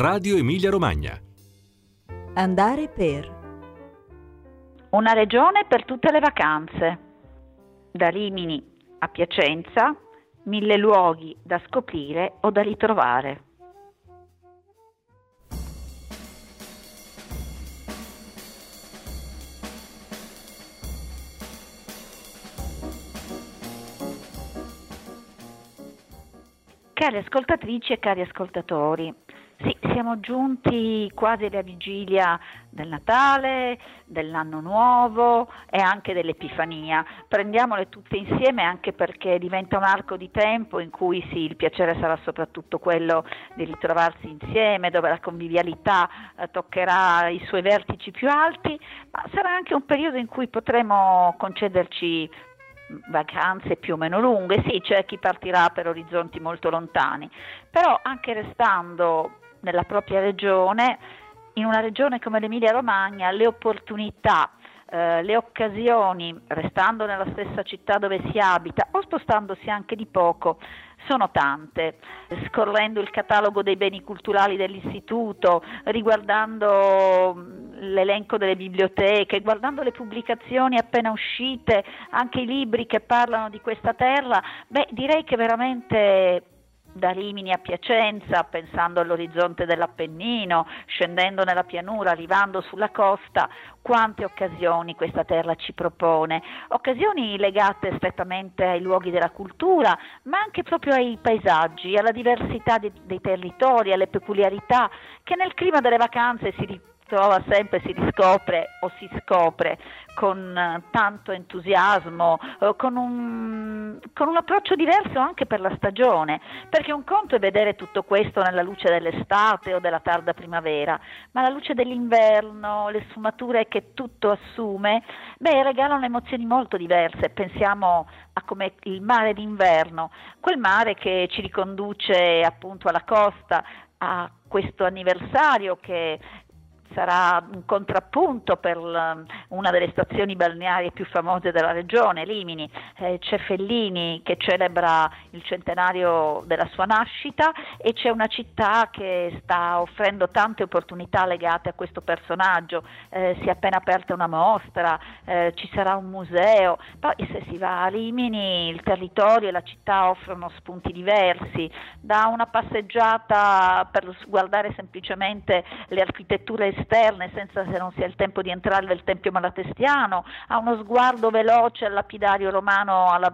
Radio Emilia Romagna. Andare per una regione per tutte le vacanze. Da Rimini a Piacenza, mille luoghi da scoprire o da ritrovare. Cari ascoltatrici e cari ascoltatori, sì, siamo giunti quasi alla vigilia del Natale, dell'anno nuovo e anche dell'Epifania. Prendiamole tutte insieme anche perché diventa un arco di tempo in cui sì, il piacere sarà soprattutto quello di ritrovarsi insieme, dove la convivialità eh, toccherà i suoi vertici più alti, ma sarà anche un periodo in cui potremo concederci vacanze più o meno lunghe, sì, c'è chi partirà per orizzonti molto lontani, però anche restando nella propria regione, in una regione come l'Emilia Romagna, le opportunità eh, le occasioni, restando nella stessa città dove si abita o spostandosi anche di poco, sono tante. Scorrendo il catalogo dei beni culturali dell'istituto, riguardando mm, l'elenco delle biblioteche, guardando le pubblicazioni appena uscite, anche i libri che parlano di questa terra, beh, direi che veramente da Rimini a Piacenza, pensando all'orizzonte dell'Appennino, scendendo nella pianura, arrivando sulla costa, quante occasioni questa terra ci propone, occasioni legate strettamente ai luoghi della cultura, ma anche proprio ai paesaggi, alla diversità dei, dei territori, alle peculiarità che nel clima delle vacanze si trova sempre, si riscopre o si scopre con eh, tanto entusiasmo, eh, con un, con un, approccio diverso anche per la stagione, perché un conto è vedere tutto questo nella luce dell'estate o della tarda primavera, ma la luce dell'inverno, le sfumature che tutto assume, beh, regalano emozioni molto diverse. Pensiamo a come il mare d'inverno, quel mare che ci riconduce appunto alla costa, a questo anniversario che sarà un contrappunto per una delle stazioni balneari più famose della regione, Limini. Eh, c'è Fellini che celebra il centenario della sua nascita e c'è una città che sta offrendo tante opportunità legate a questo personaggio. Eh, si è appena aperta una mostra, eh, ci sarà un museo. Poi se si va a Rimini il territorio e la città offrono spunti diversi, da una passeggiata per guardare semplicemente le architetture esterne senza se non sia il tempo di entrare nel Tempio Malatestiano, ha uno sguardo veloce al lapidario romano alla,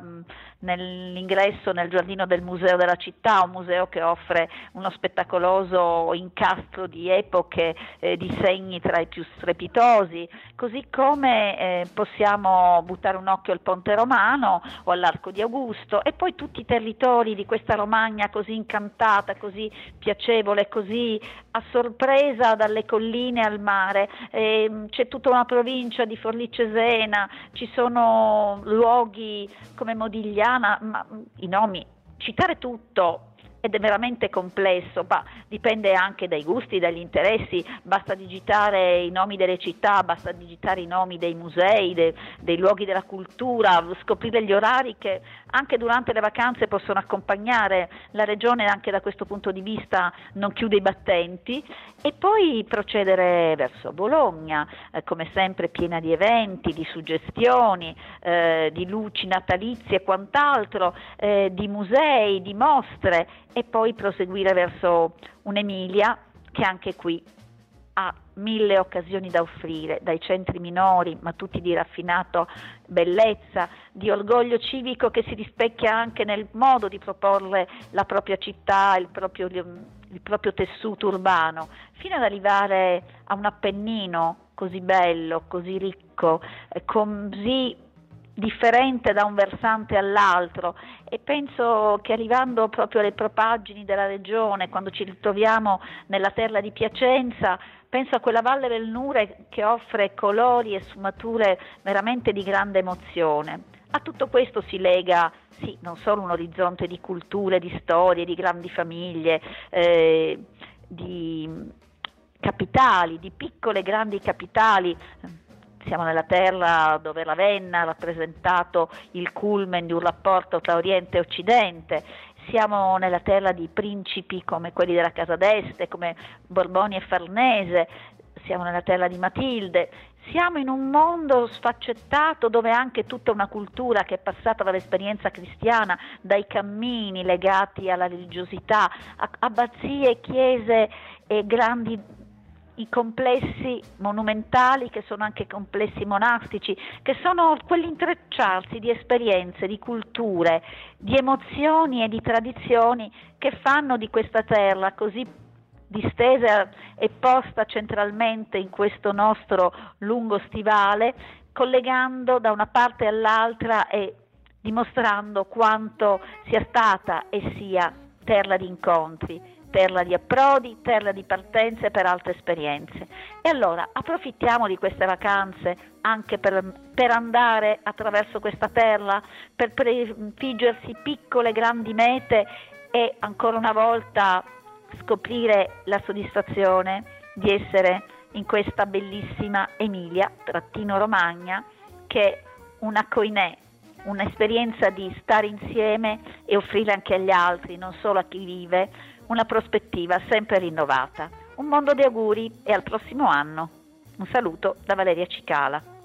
nell'ingresso nel giardino del museo della città, un museo che offre uno spettacoloso incastro di epoche, eh, di segni tra i più strepitosi, così come eh, possiamo buttare un occhio al Ponte Romano o all'Arco di Augusto e poi tutti i territori di questa Romagna così incantata, così piacevole, così a sorpresa dalle colline al mare. Eh, c'è tutta una provincia di Forlì Cesena, ci sono luoghi come Modigliano, italiana, ma i nomi, citare tutto ed è veramente complesso, ma dipende anche dai gusti, dagli interessi, basta digitare i nomi delle città, basta digitare i nomi dei musei, de, dei luoghi della cultura, scoprire gli orari che anche durante le vacanze possono accompagnare. La regione anche da questo punto di vista non chiude i battenti. E poi procedere verso Bologna, eh, come sempre piena di eventi, di suggestioni, eh, di luci natalizie e quant'altro, eh, di musei, di mostre e poi proseguire verso un'Emilia che anche qui ha mille occasioni da offrire, dai centri minori, ma tutti di raffinato bellezza, di orgoglio civico che si rispecchia anche nel modo di proporre la propria città, il proprio, il proprio tessuto urbano, fino ad arrivare a un Appennino così bello, così ricco, eh, così differente da un versante all'altro e penso che arrivando proprio alle propaggini della regione, quando ci ritroviamo nella terra di Piacenza, penso a quella valle del Nure che offre colori e sfumature veramente di grande emozione. A tutto questo si lega sì, non solo un orizzonte di culture, di storie, di grandi famiglie, eh, di capitali, di piccole e grandi capitali siamo nella terra dove Ravenna ha rappresentato il culmen di un rapporto tra Oriente e Occidente, siamo nella terra di principi come quelli della Casa d'Este, come Borboni e Farnese, siamo nella terra di Matilde, siamo in un mondo sfaccettato dove anche tutta una cultura che è passata dall'esperienza cristiana, dai cammini legati alla religiosità, abbazie, chiese e grandi i complessi monumentali che sono anche complessi monastici, che sono quell'intrecciarsi di esperienze, di culture, di emozioni e di tradizioni che fanno di questa terra così distesa e posta centralmente in questo nostro lungo stivale, collegando da una parte all'altra e dimostrando quanto sia stata e sia terra di incontri, terra di approdi, terra di partenze per altre esperienze. E allora approfittiamo di queste vacanze anche per, per andare attraverso questa terra, per prefiggersi piccole, grandi mete e ancora una volta scoprire la soddisfazione di essere in questa bellissima Emilia, trattino Romagna, che è una coinè, un'esperienza di stare insieme e offrire anche agli altri, non solo a chi vive, una prospettiva sempre rinnovata. Un mondo di auguri e al prossimo anno. Un saluto da Valeria Cicala.